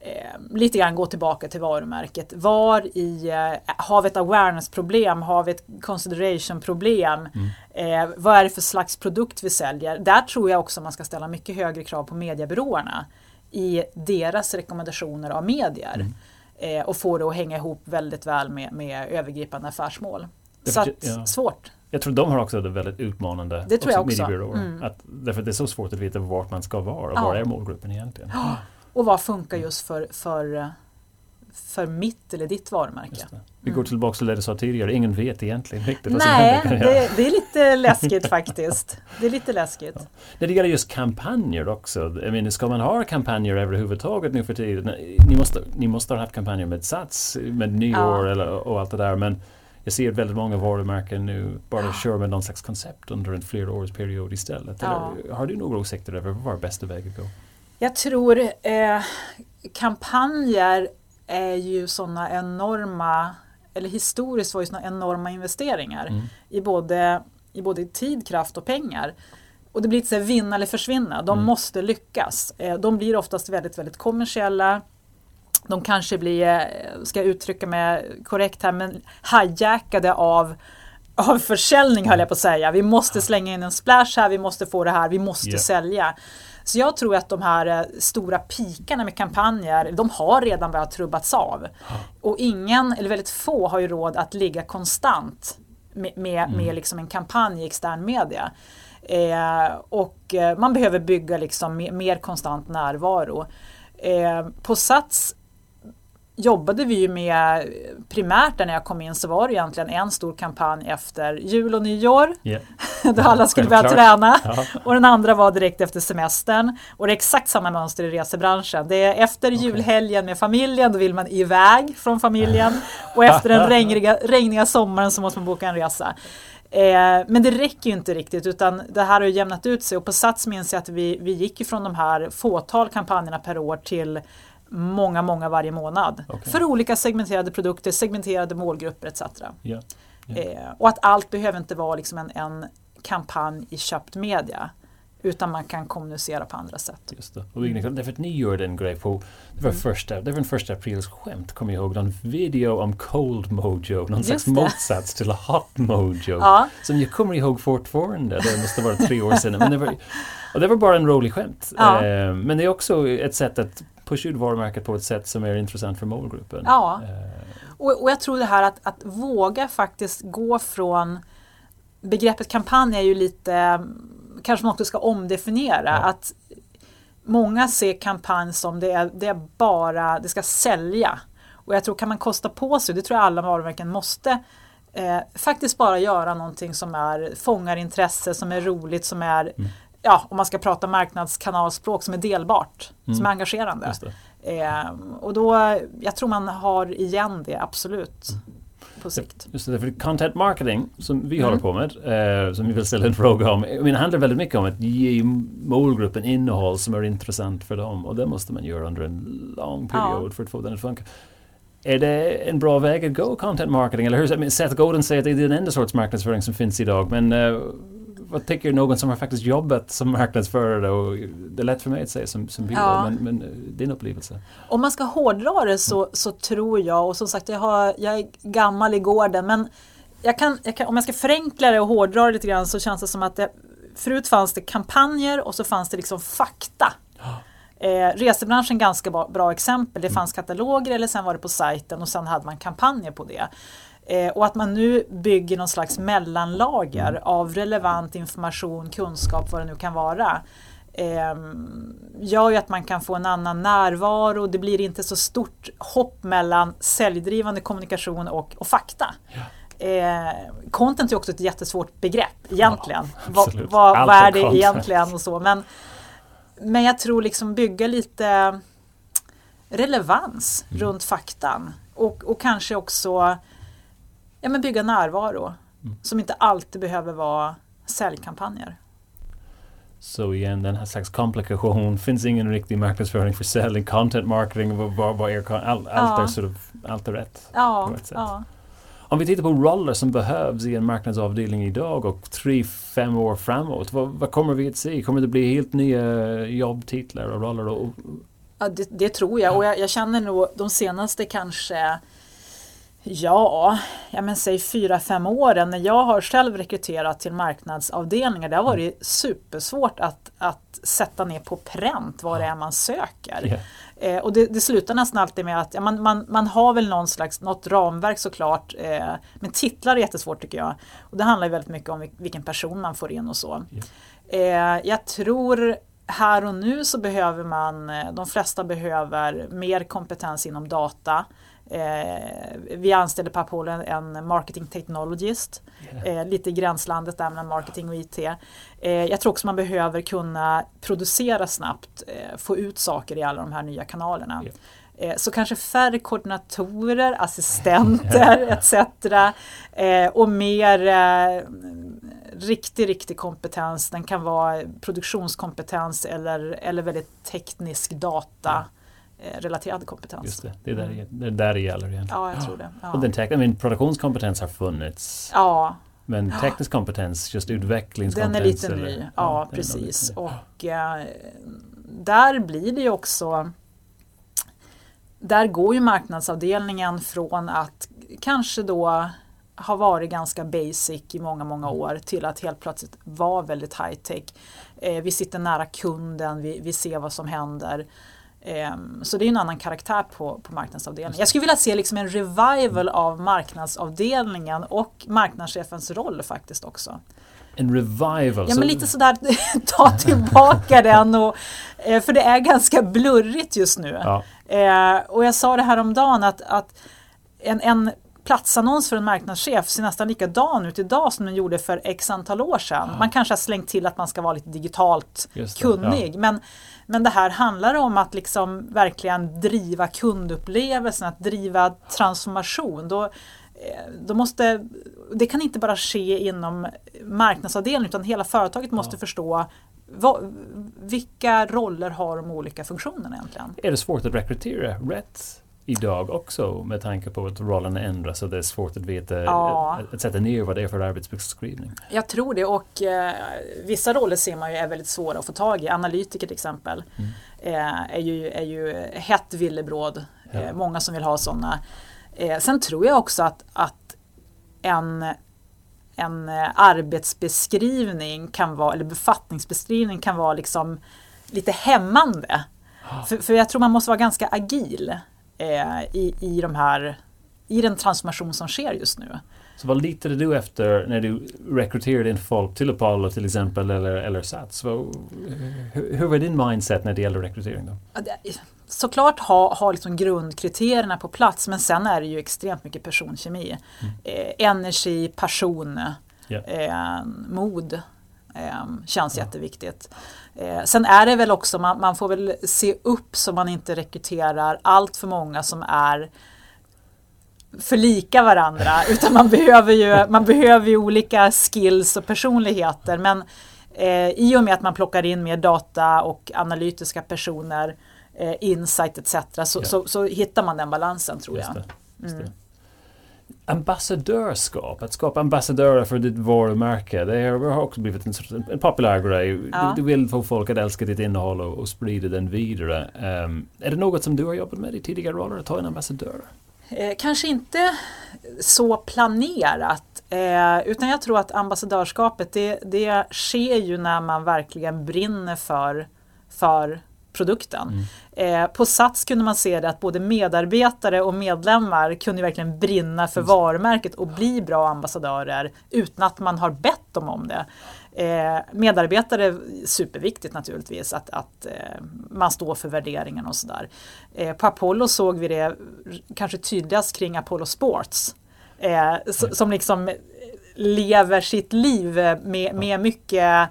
eh, lite grann gå tillbaka till varumärket. Var i, eh, har vi ett awareness-problem? Har vi ett consideration-problem? Mm. Eh, vad är det för slags produkt vi säljer? Där tror jag också man ska ställa mycket högre krav på mediebyråerna i deras rekommendationer av medier. Mm eh, och få det att hänga ihop väldigt väl med, med övergripande affärsmål. så att, ja. svårt. Jag tror de har också det väldigt utmanande. Det tror jag också. Mm. Att, därför att det är så svårt att veta vart man ska vara och ja. var är målgruppen egentligen. [GASPS] Och vad funkar just för, för, för mitt eller ditt varumärke. Vi går tillbaka till det du sa tidigare, ingen vet egentligen riktigt vad som händer. Det, det är lite [LAUGHS] läskigt faktiskt. Det är lite läskigt. Ja. När det gäller just kampanjer också, jag menar, ska man ha kampanjer överhuvudtaget nu för tiden? Ni måste, ni måste ha haft kampanjer med Sats, med nyår ja. eller, och allt det där men jag ser väldigt många varumärken nu bara ja. kör med någon slags koncept under en flerårsperiod istället. Ja. Eller, har du några åsikter över vad är bästa väg att gå? Jag tror eh, kampanjer är ju sådana enorma eller historiskt var ju sådana enorma investeringar mm. i, både, i både tid, kraft och pengar. Och det blir lite vinna eller försvinna. De mm. måste lyckas. Eh, de blir oftast väldigt, väldigt kommersiella. De kanske blir, eh, ska jag uttrycka mig korrekt här, men hijackade av av försäljning höll jag på att säga. Vi måste slänga in en splash här, vi måste få det här, vi måste yeah. sälja. Så jag tror att de här eh, stora pikarna med kampanjer, de har redan börjat trubbats av. Och ingen, eller väldigt få, har ju råd att ligga konstant med, med, mm. med liksom en kampanj i extern media. Eh, och eh, man behöver bygga liksom mer, mer konstant närvaro. Eh, på Sats jobbade vi ju med primärt när jag kom in så var det egentligen en stor kampanj efter jul och nyår. Yeah. [LAUGHS] då alla skulle börja träna. Ja. Och den andra var direkt efter semestern. Och det är exakt samma mönster i resebranschen. Det är efter okay. julhelgen med familjen, då vill man iväg från familjen. och efter den regniga, regniga sommaren så måste man boka en resa. Eh, men det räcker ju inte riktigt utan det här har jämnat ut sig och på Sats minns jag att vi, vi gick ifrån de här fåtal kampanjerna per år till många, många varje månad. Okay. För olika segmenterade produkter, segmenterade målgrupper etc. Yeah. Yeah. Eh, och att allt behöver inte vara liksom en, en kampanj i köpt media. Utan man kan kommunicera på andra sätt. Just det. Och därför att ni gjorde en grej på, det var, mm. första, det var en första aprils skämt, kommer jag ihåg, någon video om Cold Mojo, någon Just slags det. motsats till Hot Mojo. Ja. Som jag kommer ihåg fortfarande, det måste vara tre år sedan. Men det var, [LAUGHS] och det var bara en rolig skämt. Ja. Eh, men det är också ett sätt att pusha ut varumärket på ett sätt som är intressant för målgruppen. Ja. Eh. Och, och jag tror det här att, att våga faktiskt gå från begreppet kampanj är ju lite, kanske man också ska omdefiniera. Ja. Att Många ser kampanj som det är, det är bara, det ska sälja. Och jag tror kan man kosta på sig, det tror jag alla varumärken måste, eh, faktiskt bara göra någonting som är, fångar intresse, som är roligt, som är, mm. Ja om man ska prata marknadskanalspråk, som är delbart, mm. som är engagerande. Eh, och då, jag tror man har igen det, absolut. På sikt. Just det, för content marketing som vi mm. håller på med, eh, som vi vill ställa en fråga om, I mean, handlar väldigt mycket om att ge målgruppen innehåll som är intressant för dem och det måste man göra under en lång period ja. för att få den att funka. Är det en bra väg att gå, content marketing? Eller hur? Seth Godin säger att det är den enda sorts marknadsföring som finns idag, men uh, vad tycker någon som har faktiskt jobbat som marknadsförare? Och det är lätt för mig att säga som, som byrå, ja. men, men eh, din upplevelse? Om man ska hårdra det så, så tror jag, och som sagt jag, har, jag är gammal i gården, men jag kan, jag kan, om jag ska förenkla det och hårdra det lite grann så känns det som att det, förut fanns det kampanjer och så fanns det liksom fakta. Eh, resebranschen ganska bra, bra exempel. Det mm. fanns kataloger eller sen var det på sajten och sen hade man kampanjer på det. Eh, och att man nu bygger någon slags mellanlager mm. av relevant information, kunskap, vad det nu kan vara. Eh, gör ju att man kan få en annan närvaro. Det blir inte så stort hopp mellan säljdrivande kommunikation och, och fakta. Ja. Eh, content är också ett jättesvårt begrepp egentligen. Ja, vad, vad, vad är det content. egentligen och så. Men, men jag tror liksom bygga lite relevans mm. runt faktan. Och, och kanske också ja, men bygga närvaro mm. som inte alltid behöver vara säljkampanjer. Så igen, den här slags komplikation. Finns ingen riktig marknadsföring för sälj, content marketing, vad, vad är, all, allt, ja. är sort of, allt är rätt. Ja, på ett sätt. Ja. Om vi tittar på roller som behövs i en marknadsavdelning idag och tre, fem år framåt. Vad, vad kommer vi att se? Kommer det bli helt nya jobbtitlar och roller? Och, ja, det, det tror jag och jag, jag, känner nog de senaste kanske Ja, ja men säg fyra, fem åren när jag har själv rekryterat till marknadsavdelningar. Det har varit supersvårt att, att sätta ner på pränt vad det är man söker. Yeah. Eh, och det, det, slutar nästan alltid med att ja, man, man, man har väl någon slags, något ramverk såklart. Eh, men titlar är jättesvårt tycker jag. Och det handlar väldigt mycket om vilken person man får in och så. Yeah. Eh, jag tror här och nu så behöver man, eh, de flesta behöver mer kompetens inom data. Eh, vi anställde på Apollo en marketing technologist, eh, lite i gränslandet där mellan marketing och IT. Eh, jag tror också man behöver kunna producera snabbt, eh, få ut saker i alla de här nya kanalerna. Yeah. Så kanske färre koordinatorer, assistenter etc. Eh, och mer eh, riktig, riktig kompetens. Den kan vara produktionskompetens eller, eller väldigt teknisk data. Eh, relaterad kompetens. Just det, det är där, mm. det, är där det gäller igen. Ja, jag tror det. Ja. Och den tek- men produktionskompetens har funnits. Ja. Men teknisk kompetens, just utvecklingskompetens. Den är lite eller, ny, ja, ja precis. Och eh, där blir det ju också där går ju marknadsavdelningen från att kanske då ha varit ganska basic i många, många mm. år till att helt plötsligt vara väldigt high tech. Eh, vi sitter nära kunden, vi, vi ser vad som händer. Ehm, så det är en annan karaktär på, på marknadsavdelningen. Jag skulle vilja se liksom en revival av marknadsavdelningen och marknadschefens roll faktiskt också. En revival? Ja men lite sådär [LAUGHS] ta tillbaka [LAUGHS] den och, eh, för det är ganska blurrigt just nu. Ja. Eh, och jag sa det här om dagen att, att en, en platsannons för en marknadschef ser nästan likadan ut idag som den gjorde för x antal år sedan. Man kanske har slängt till att man ska vara lite digitalt kunnig. Ja. Men, men det här handlar om att liksom verkligen driva kundupplevelsen, att driva transformation. Då, eh, då måste, det kan inte bara ske inom marknadsavdelningen utan hela företaget måste ja. förstå vad, vilka roller har de olika funktionerna egentligen? Är det svårt att rekrytera rätt idag också med tanke på att rollerna ändras och det är svårt att veta, ja. att, att, sätta ner vad det är för arbetsbeskrivning? Jag tror det och eh, vissa roller ser man ju är väldigt svåra att få tag i. Analytiker till exempel mm. eh, är, ju, är ju hett villebråd. Ja. Eh, många som vill ha sådana. Eh, sen tror jag också att, att en en eh, arbetsbeskrivning kan vara, eller befattningsbeskrivning kan vara liksom lite hämmande. För, för jag tror man måste vara ganska agil eh, i, i de här i den transformation som sker just nu. Så vad litade du efter när du rekryterade in folk till Apollo till exempel eller, eller Sats? Hur, hur var din mindset när det gäller rekrytering? Då? Såklart ha, ha liksom grundkriterierna på plats men sen är det ju extremt mycket personkemi. Mm. Eh, energi, passion, yeah. eh, mod eh, känns ja. jätteviktigt. Eh, sen är det väl också, man, man, får väl se upp så man inte rekryterar allt för många som är förlika varandra [LAUGHS] utan man behöver ju, man behöver ju olika skills och personligheter men eh, i och med att man plockar in mer data och analytiska personer, eh, insight etc. Så, ja. så, så, hittar man den balansen tror jag. Det, mm. Ambassadörskap, att skapa ambassadörer för ditt varumärke, det har också blivit en, en populär grej. Ja. Du, vill få folk att älska ditt innehåll och, och sprida den vidare. Um, är det något som du har jobbat med i tidigare roller, att ta en ambassadör? Eh, kanske inte så planerat eh, utan jag tror att ambassadörskapet det, det sker ju när man verkligen brinner för, för produkten. Mm. Eh, på Sats kunde man se det att både medarbetare och medlemmar kunde verkligen brinna för varumärket och bli bra ambassadörer utan att man har bett dem om det. Eh, medarbetare, superviktigt naturligtvis att, att eh, man står för värderingen och sådär. Eh, på Apollo såg vi det kanske tydligast kring Apollo Sports. Eh, som liksom lever sitt liv med, med mycket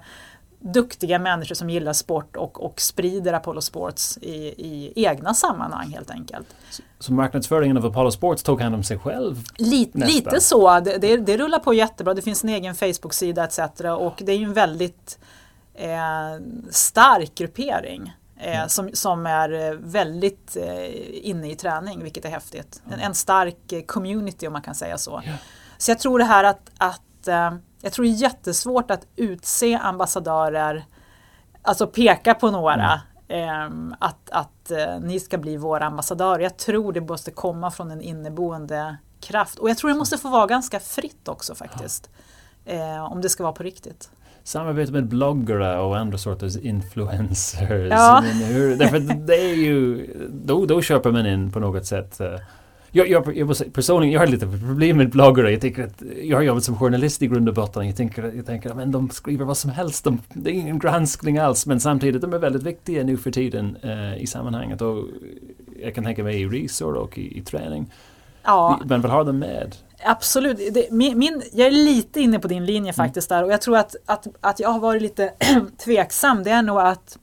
duktiga människor som gillar sport och, och sprider Apollo Sports i, i egna sammanhang helt enkelt. Så, så marknadsföringen av Apollo Sports tog hand om sig själv? Lite, lite så, det, det, det, rullar på jättebra. Det finns en egen Facebook-sida etc. Och det är ju en väldigt eh, stark gruppering. Eh, mm. som, som är väldigt eh, inne i träning, vilket är häftigt. En, en stark community om man kan säga så. Yeah. Så jag tror det här att, att eh, jag tror det är jättesvårt att utse ambassadörer, alltså peka på några. Mm. Eh, att att eh, ni ska bli våra ambassadörer. Jag tror det måste komma från en inneboende kraft. Och jag tror det måste få vara ganska fritt också faktiskt. Eh, om det ska vara på riktigt samarbete med bloggare och andra sorters influencers. Ja. Hur, därför det är ju, då, då köper man in på något sätt. Jag, jag, jag personligen, jag har lite problem med bloggare. Jag tänker att jag har jobbat som journalist i grund och botten. Jag tänker, jag tänker att de skriver vad som helst. De, det är ingen granskning alls. Men samtidigt, de är väldigt viktiga nu för tiden uh, i sammanhanget. Och jag kan tänka mig i resor och i, i träning. Ja. Man vill ha dem med. Absolut. Det, min, min, jag är lite inne på din linje mm. faktiskt mm. där och jag tror att, att, att jag har varit lite [CLEARS THROAT] tveksam. Det är nog att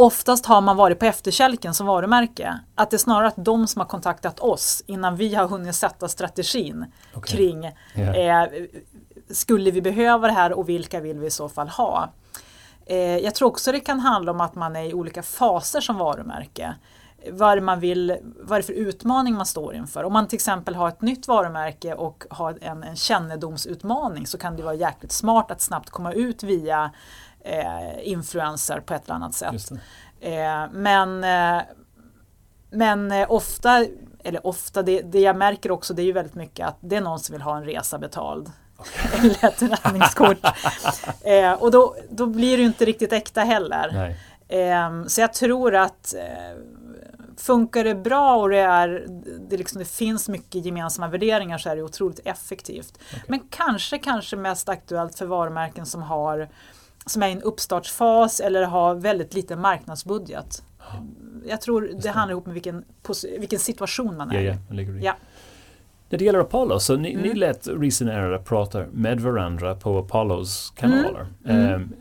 Oftast har man varit på efterkälken som varumärke. Att det är snarare att de som har kontaktat oss innan vi har hunnit sätta strategin okay. kring yeah. eh, skulle vi behöva det här och vilka vill vi i så fall ha. Eh, jag tror också det kan handla om att man är i olika faser som varumärke. Vad man vill, vad är det för utmaning man står inför. Om man till exempel har ett nytt varumärke och har en, en kännedomsutmaning så kan det vara jäkligt smart att snabbt komma ut via eh, influencer på ett eller annat sätt. Eh, men eh, men eh, ofta, eller ofta, det, det jag märker också det är ju väldigt mycket att det är någon som vill ha en resa betald. Okay. [LAUGHS] eller ett räddningskort. [LAUGHS] eh, och då, då blir det ju inte riktigt äkta heller. Eh, så jag tror att eh, funkar det bra och det, är, det, liksom, det finns mycket gemensamma värderingar så är det otroligt effektivt. Okay. Men kanske, kanske mest aktuellt för varumärken som har som är i en uppstartsfas eller har väldigt liten marknadsbudget. Jag tror det handlar ihop med vilken, vilken situation man är i. Ja, ja, ja. När det gäller Apollo, så ni, mm. ni lät resonera prata med varandra på Apollos kanaler. Mm. Mm.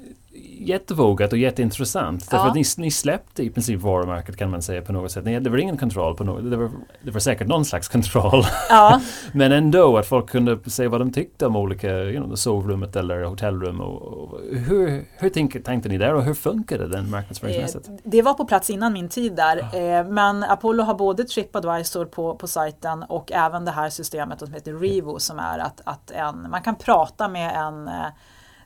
Jättevågat och jätteintressant. Därför ja. att ni, ni släppte i princip varumärket kan man säga på något sätt. Ni, det var ingen kontroll på något. Det var, det var säkert någon slags kontroll. Ja. [LAUGHS] Men ändå att folk kunde säga vad de tyckte om olika you know, sovrummet eller hotellrum. Och, och hur hur tänk, tänkte ni där och hur funkade den marknadsföringsmässigt? Eh, det var på plats innan min tid där. Ja. Eh, men Apollo har både Tripadvisor på, på sajten och även det här systemet som heter Revo som är att, att en, man kan prata med en eh,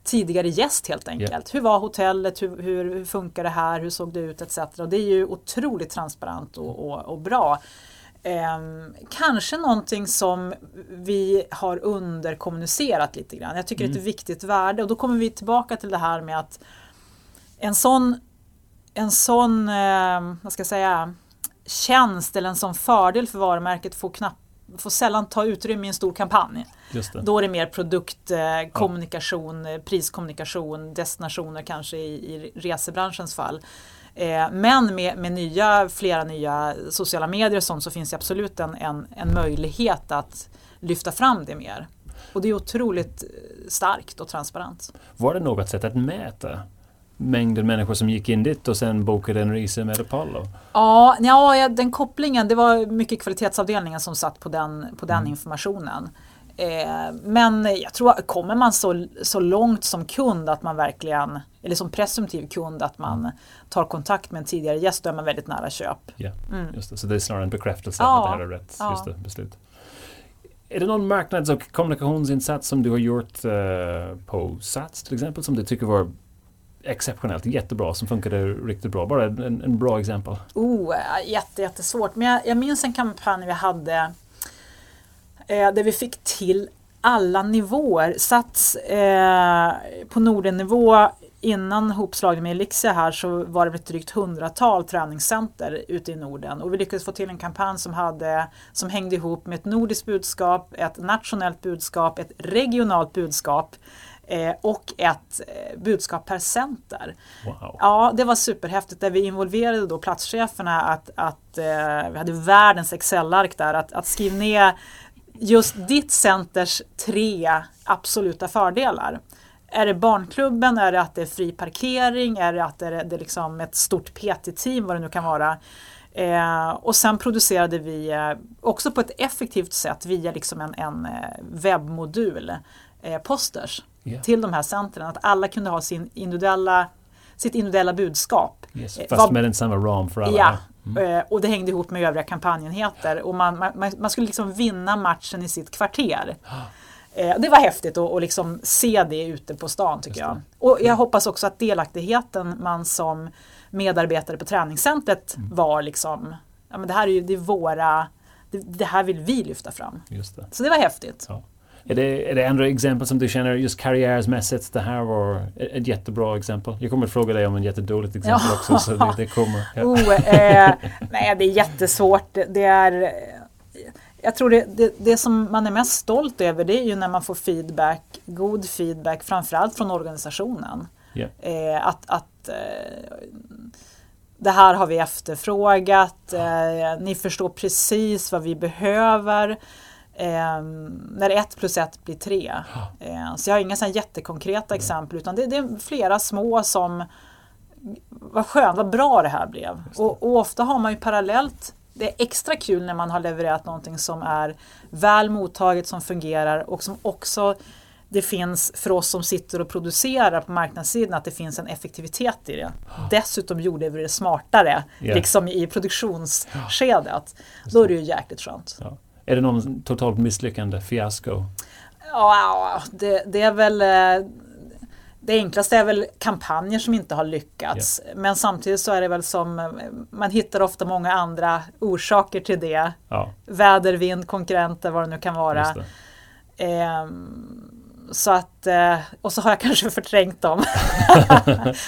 tidigare gäst helt enkelt. Yeah. Hur var hotellet, hur, hur, hur, funkar det här, hur såg det ut etc. Och det är ju otroligt transparent och, och, och bra. Eh, kanske någonting som vi har underkommunicerat lite grann. Jag tycker mm. det är ett mm. viktigt värde och då kommer vi tillbaka till det här med att en sån, en sån eh, vad ska jag säga, tjänst eller en sån fördel för varumärket får knappt får sällan ta utrymme i en stor kampanj. Då är det mer produktkommunikation, eh, ja. priskommunikation, destinationer kanske i, i resebranschens fall. Eh, men med, med, nya, flera nya sociala medier och sånt så finns det absolut en, en, en möjlighet att lyfta fram det mer. Och det är otroligt starkt och transparent. Var det något sätt att mäta mängden människor som gick in dit och sen bokade en resa med Apollo? Ja, ja, den kopplingen, det var mycket kvalitetsavdelningen som satt på den, på den mm. informationen. Eh, men jag tror, kommer man så, så långt som kund att man verkligen, eller som presumtiv kund att man mm. tar kontakt med en tidigare gäst, då är man väldigt nära köp. Ja, mm. just det. Så det är snarare en bekräftelse ja, att det här är rätt ja. just det, beslut. Är det någon marknads och kommunikationsinsats som du har gjort uh, på Sats till exempel som du tycker var exceptionellt jättebra som funkade riktigt bra? Bara en, en bra exempel. Oh, eh, jätte, jättesvårt. Men jag, jag minns en kampanj vi hade eh, där vi fick till alla nivåer. Sats eh, på Nordennivå innan hopslagningen med Elixia här så var det ett drygt hundratal träningscenter ute i Norden och vi lyckades få till en kampanj som, hade, som hängde ihop med ett nordiskt budskap, ett nationellt budskap, ett regionalt budskap eh, och ett eh, budskap per center. Wow. Ja, det var superhäftigt där vi involverade då platscheferna att, att eh, vi hade världens Excel-ark där, att, att skriva ner just ditt centers tre absoluta fördelar. Är det barnklubben? Är det att det är fri parkering? Är det att det är, det är liksom ett stort PT-team? Vad det nu kan vara. Eh, och sen producerade vi eh, också på ett effektivt sätt via liksom en, en eh, webbmodul eh, posters yeah. till de här centren. Att alla kunde ha sin individuella, sitt individuella budskap. Yes, eh, fast Var, med en samma ram för alla. Ja, mm. Eh, och det hängde ihop med övriga kampanjenheter. Och man, man, man skulle liksom vinna matchen i sitt kvarter. Eh, det var häftigt att, att liksom se det ute på stan tycker jag. Och jag hoppas också att delaktigheten man som medarbetare på träningscentret mm. var liksom, ja men det här är ju det är våra, det, det, här vill vi lyfta fram. Det. Så det var häftigt. Ja. Är det, är det andra exempel som du känner just karriärsmässigt det här var ett jättebra exempel? Jag kommer att fråga dig om en jättedåligt exempel ja. också. Så det, det kommer. Ja. [LAUGHS] Oh, eh, nej, det är jättesvårt. Det är jag tror det, det, det, som man är mest stolt över det är ju när man får feedback, god feedback framförallt från organisationen. Yeah. Eh, att, att eh, det här har vi efterfrågat, eh, ni förstår precis vad vi behöver. Eh, när ett plus ett blir tre. [GASPS] Eh, så jag har inga så jättekonkreta exempel utan det, det, är flera små som vad skönt, vad bra det här blev. Och, och ofta har man ju parallellt det är extra kul när man har levererat någonting som är väl mottaget, som fungerar och som också det finns för oss som sitter och producerar på marknadssidan att det finns en effektivitet i det. [GASPS] Dessutom gjorde vi det smartare yeah. liksom i produktionsskedet. Då är det ju jäkligt skönt. Ja. Är det någon totalt misslyckande, fiasko? Ja, det, det är väl eh, det enklaste är väl kampanjer som inte har lyckats. Yeah. Men samtidigt så är det väl som man hittar ofta många andra orsaker till det. Ja. Väder, vind, konkurrenter, vad det nu kan vara. Ehm, så att, eh, och så har jag [LAUGHS] kanske förträngt dem. [LAUGHS]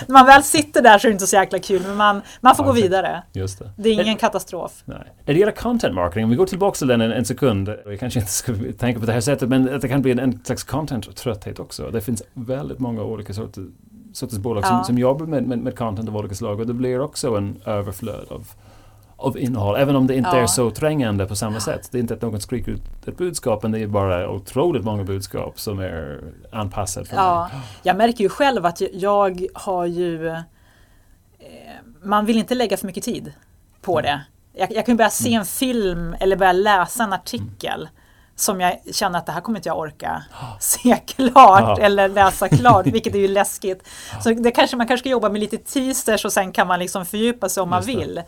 När man väl sitter där så är det inte så jäkla kul men man, man får ja, gå vidare. Just det. det är ingen katastrof. Nej. När det gäller content marketing, om vi går tillbaka till den en, en sekund. Jag kanske inte ska tänka på det här sättet men att det kan bli en, en slags content-trötthet också. Det finns väldigt många olika sorter, sorters bolag ja. som, som jobbar med, med, med content av olika slag och det blir också en överflöd av av innehåll, även om det inte ja. är så trängande på samma sätt. Det är inte att någon skriker ut ett budskap, men det är bara otroligt många budskap som är anpassade för ja. mig. Jag märker ju själv att jag har ju... Eh, man vill inte lägga för mycket tid på mm. det. Jag, jag kan börja se mm. en film eller börja läsa en artikel mm. som jag känner att det här kommer inte jag orka [GASPS] se klart eller läsa klart, vilket är ju [LAUGHS] läskigt. Så det kanske man kanske ska jobba med lite teasers och sen kan man liksom fördjupa sig om man vill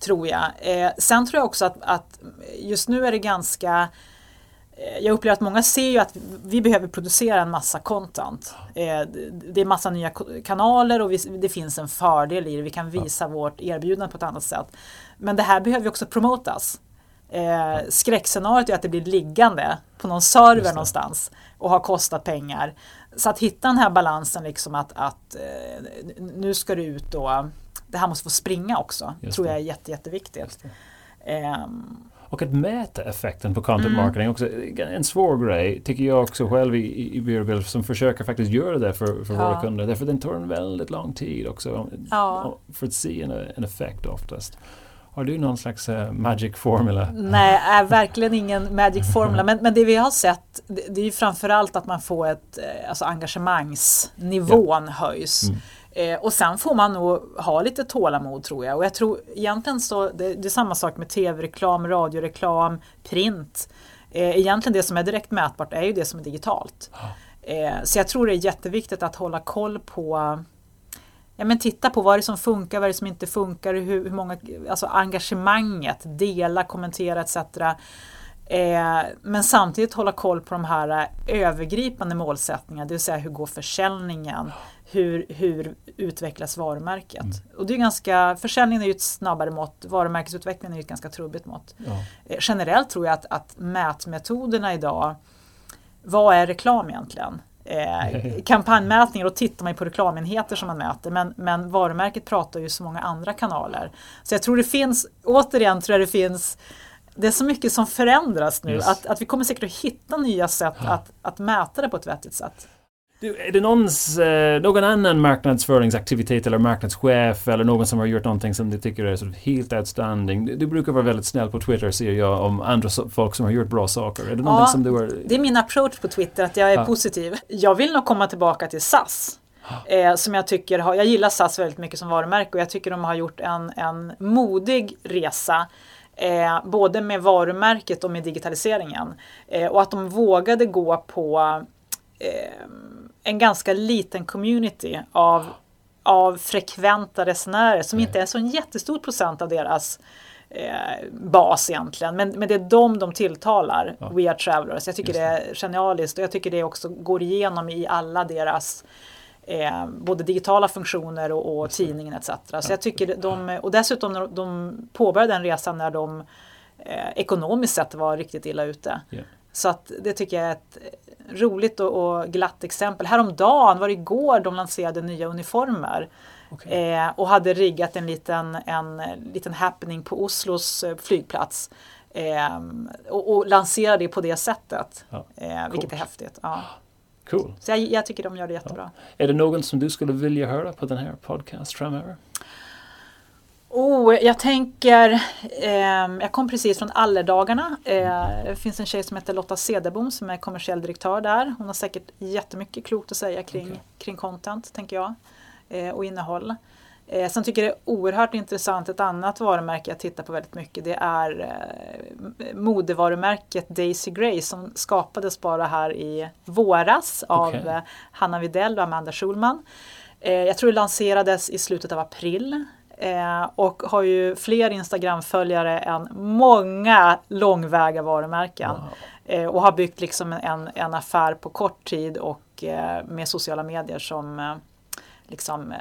tror jag. Eh, sen tror jag också att, att, just nu är det ganska eh, jag upplever att många ser ju att vi behöver producera en massa content. Eh, det är massa nya kanaler och det finns en fördel i det. Vi kan visa vårt erbjudande på ett annat sätt. Men det här behöver ju också promotas. Eh, skräckscenariot är att det blir liggande på någon server någonstans och har kostat pengar. Så att hitta den här balansen liksom att, att nu ska det ut då det här måste få springa också. Just tror jag är jätte, jätteviktigt. Um, Och att mäta effekten på content mm. marketing också. En svår grej tycker jag också själv i, i Beerbill som försöker faktiskt göra det för, för ja. våra kunder. Därför den tar en väldigt lång tid också ja. för att se en, en effekt oftast. Har du någon slags uh, magic formula? Nej, [LAUGHS] är verkligen ingen magic formula. [LAUGHS] Men, men det vi har sett det, det är ju framförallt att man får ett, eh, alltså engagemangsnivån ja. höjs. Mm. Eh, och sen får man nog ha lite tålamod tror jag. Och jag tror egentligen så, det, det är samma sak med tv-reklam, radioreklam, print. Eh, egentligen det som är direkt mätbart är ju det som är digitalt. Eh, så jag tror det är jätteviktigt att hålla koll på Ja, men titta på vad är det som funkar, vad är det som inte funkar, hur, hur många, alltså engagemanget, dela, kommentera etc. Eh, men samtidigt hålla koll på de här eh, övergripande målsättningarna, det vill säga hur går försäljningen, hur, hur utvecklas varumärket? Mm. Och det är ganska, försäljningen är ju ett snabbare mått, varumärkesutvecklingen är ju ett ganska trubbigt mått. Ja. Eh, generellt tror jag att, att mätmetoderna idag, vad är reklam egentligen? Eh, [LAUGHS] kampanjmätningar, och tittar man på reklamenheter som man mäter men, men varumärket pratar ju så många andra kanaler. Så jag tror det finns, återigen tror jag det finns det är så mycket som förändras nu yes. att, att vi kommer säkert att hitta nya sätt ja. att, att mäta det på ett vettigt sätt. Du, är det någons, eh, någon annan marknadsföringsaktivitet eller marknadschef eller någon som har gjort någonting som du tycker är sort helt outstanding? Du, du brukar vara väldigt snäll på Twitter ser jag om andra so folk som har gjort bra saker. Är det ja, som du har... det är min approach på Twitter att jag är ja. positiv. Jag vill nog komma tillbaka till SAS. [GASPS] Eh, som jag tycker har, jag gillar SAS väldigt mycket som varumärke och jag tycker de har gjort en, en modig resa Eh, både med varumärket och med digitaliseringen. Eh, och att de vågade gå på eh, en ganska liten community av, av frekventa resenärer som inte är så en jättestor procent av deras eh, bas egentligen. Men, men det är dem de tilltalar, ja. We Are Travelers. Jag tycker det. det är genialiskt och jag tycker det också går igenom i alla deras eh, både digitala funktioner och, och tidningen etc. Så jag tycker de, och dessutom de, de påbörjade den resan när de eh, ekonomiskt sett var riktigt illa ute. Yeah. Så att det tycker jag är ett roligt och, och glatt exempel. Häromdagen, var det igår, de lanserade nya uniformer. Okay. Eh, och hade riggat en liten, en liten happening på Oslos eh, flygplats. Eh, och, och lanserade det på det sättet. Ja, eh, vilket är häftigt. Ja. Cool. Så jag, jag, tycker de gör det jättebra. Ja. Är det någon som du skulle vilja höra på den här podcast framöver? Oh, jag tänker, eh, jag kom precis från Allerdagarna. Eh, det finns en tjej som heter Lotta Cederbom som är kommersiell direktör där. Hon har säkert jättemycket klokt att säga kring, okay. kring content, tänker jag, eh, och innehåll. Eh, sen tycker jag det är oerhört intressant, ett annat varumärke jag tittar på väldigt mycket det är eh, modevarumärket Daisy Gray som skapades bara här i våras av okay. eh, Hanna Videll och Amanda Schulman. Eh, jag tror det lanserades i slutet av april eh, och har ju fler Instagram-följare än många långväga varumärken. Wow. Eh, och har byggt liksom en, en affär på kort tid och med sociala medier som liksom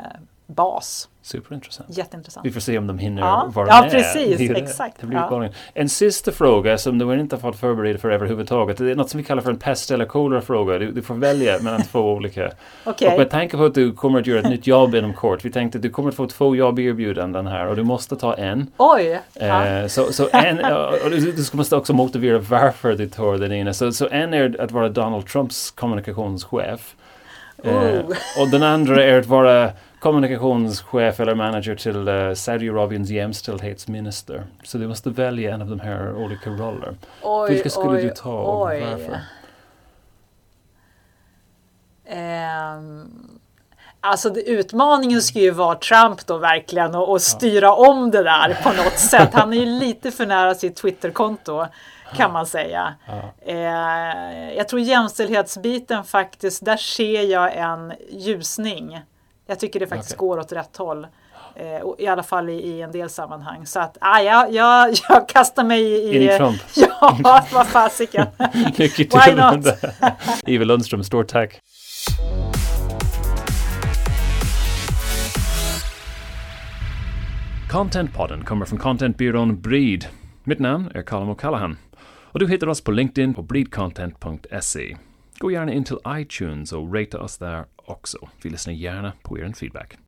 bas. Superintressant. Jätteintressant. Vi får se om de hinner ja. vara ja, med. Precis, det, exakt. Det blir ja. En sista fråga som du inte har fått förbereda för överhuvudtaget. Det är något som vi kallar för en pest eller kolera-fråga. Du, du, får välja mellan två [LAUGHS] olika. Okay. Och med tanke på att du kommer att göra ett nytt jobb inom kort. Vi tänkte att du kommer att få två jobberbjudanden här och du måste ta en. Oj! Eh, så, så en, och du, du måste också motivera varför du tar den ena. Så, så en är att vara Donald Trumps kommunikationschef. Eh, och den andra är att vara kommunikationschef eller manager till uh, Saudiarabiens jämställdhetsminister. Så du måste välja en av de här olika rollerna. Vilka skulle oj, du ta och oj. varför? Um, alltså det, utmaningen ska ju vara Trump då verkligen och, och styra ja. om det där på något [LAUGHS] sätt. Han är ju lite för nära sitt Twitterkonto kan man säga. Ja. Eh, jag tror jämställdhetsbiten faktiskt, där ser jag en ljusning. Jag tycker det faktiskt okay. går åt rätt håll. Eh, I alla fall i, i, en del sammanhang. Så att ah, jag, jag, [LAUGHS] jag kastar mig i... In i Trump? [LAUGHS] Ja, vad fasiken. [LAUGHS] Lycka till Why not? Ivar Lundström, stort tack. Contentpodden kommer från contentbyrån Breed. Mitt namn är Colin O'Callaghan. Och du hittar oss på LinkedIn på breedcontent.se. Gå gärna in till iTunes och rata oss där också. Vi lyssnar gärna på er feedback.